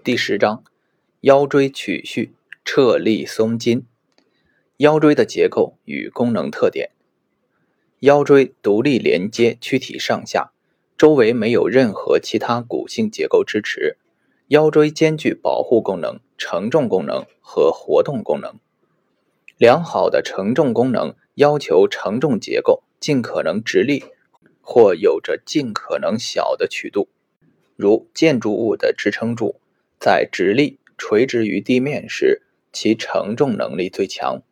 第十章：腰椎曲序，撤力松筋。腰椎的结构与功能特点：腰椎独立连接躯体上下，周围没有任何其他骨性结构支持。腰椎兼具保护功能、承重功能和活动功能。良好的承重功能要求承重结构尽可能直立，或有着尽可能小的曲度，如建筑物的支撑柱。在直立垂直于地面时，其承重能力最强。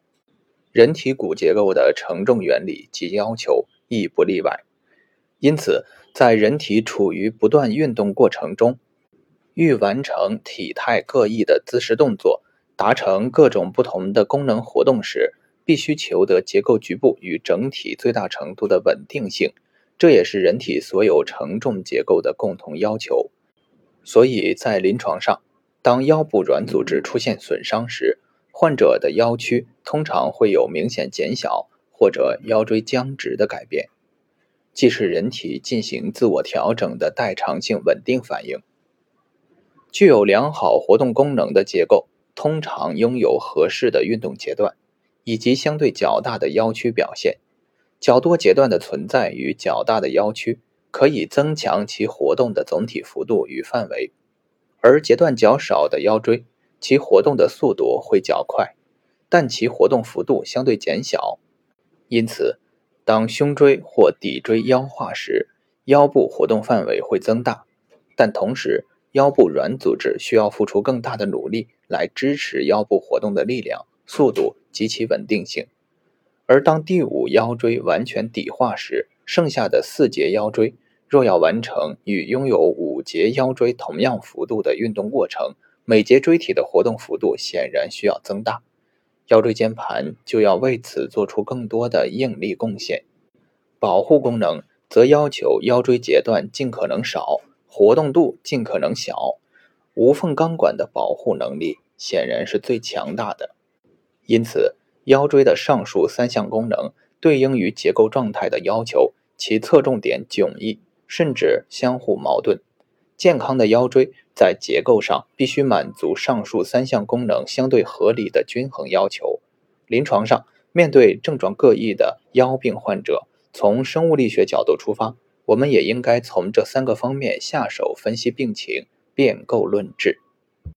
人体骨结构的承重原理及要求亦不例外。因此，在人体处于不断运动过程中，欲完成体态各异的姿势动作，达成各种不同的功能活动时，必须求得结构局部与整体最大程度的稳定性。这也是人体所有承重结构的共同要求。所以在临床上，当腰部软组织出现损伤时，患者的腰屈通常会有明显减小或者腰椎僵直的改变，既是人体进行自我调整的代偿性稳定反应。具有良好活动功能的结构通常拥有合适的运动阶段，以及相对较大的腰屈表现。较多阶段的存在与较大的腰屈。可以增强其活动的总体幅度与范围，而节段较少的腰椎，其活动的速度会较快，但其活动幅度相对减小。因此，当胸椎或骶椎腰化时，腰部活动范围会增大，但同时腰部软组织需要付出更大的努力来支持腰部活动的力量、速度及其稳定性。而当第五腰椎完全骶化时，剩下的四节腰椎若要完成与拥有五节腰椎同样幅度的运动过程，每节椎体的活动幅度显然需要增大，腰椎间盘就要为此做出更多的应力贡献。保护功能则要求腰椎节段尽可能少，活动度尽可能小。无缝钢管的保护能力显然是最强大的，因此腰椎的上述三项功能对应于结构状态的要求。其侧重点迥异，甚至相互矛盾。健康的腰椎在结构上必须满足上述三项功能相对合理的均衡要求。临床上，面对症状各异的腰病患者，从生物力学角度出发，我们也应该从这三个方面下手分析病情，变构论治。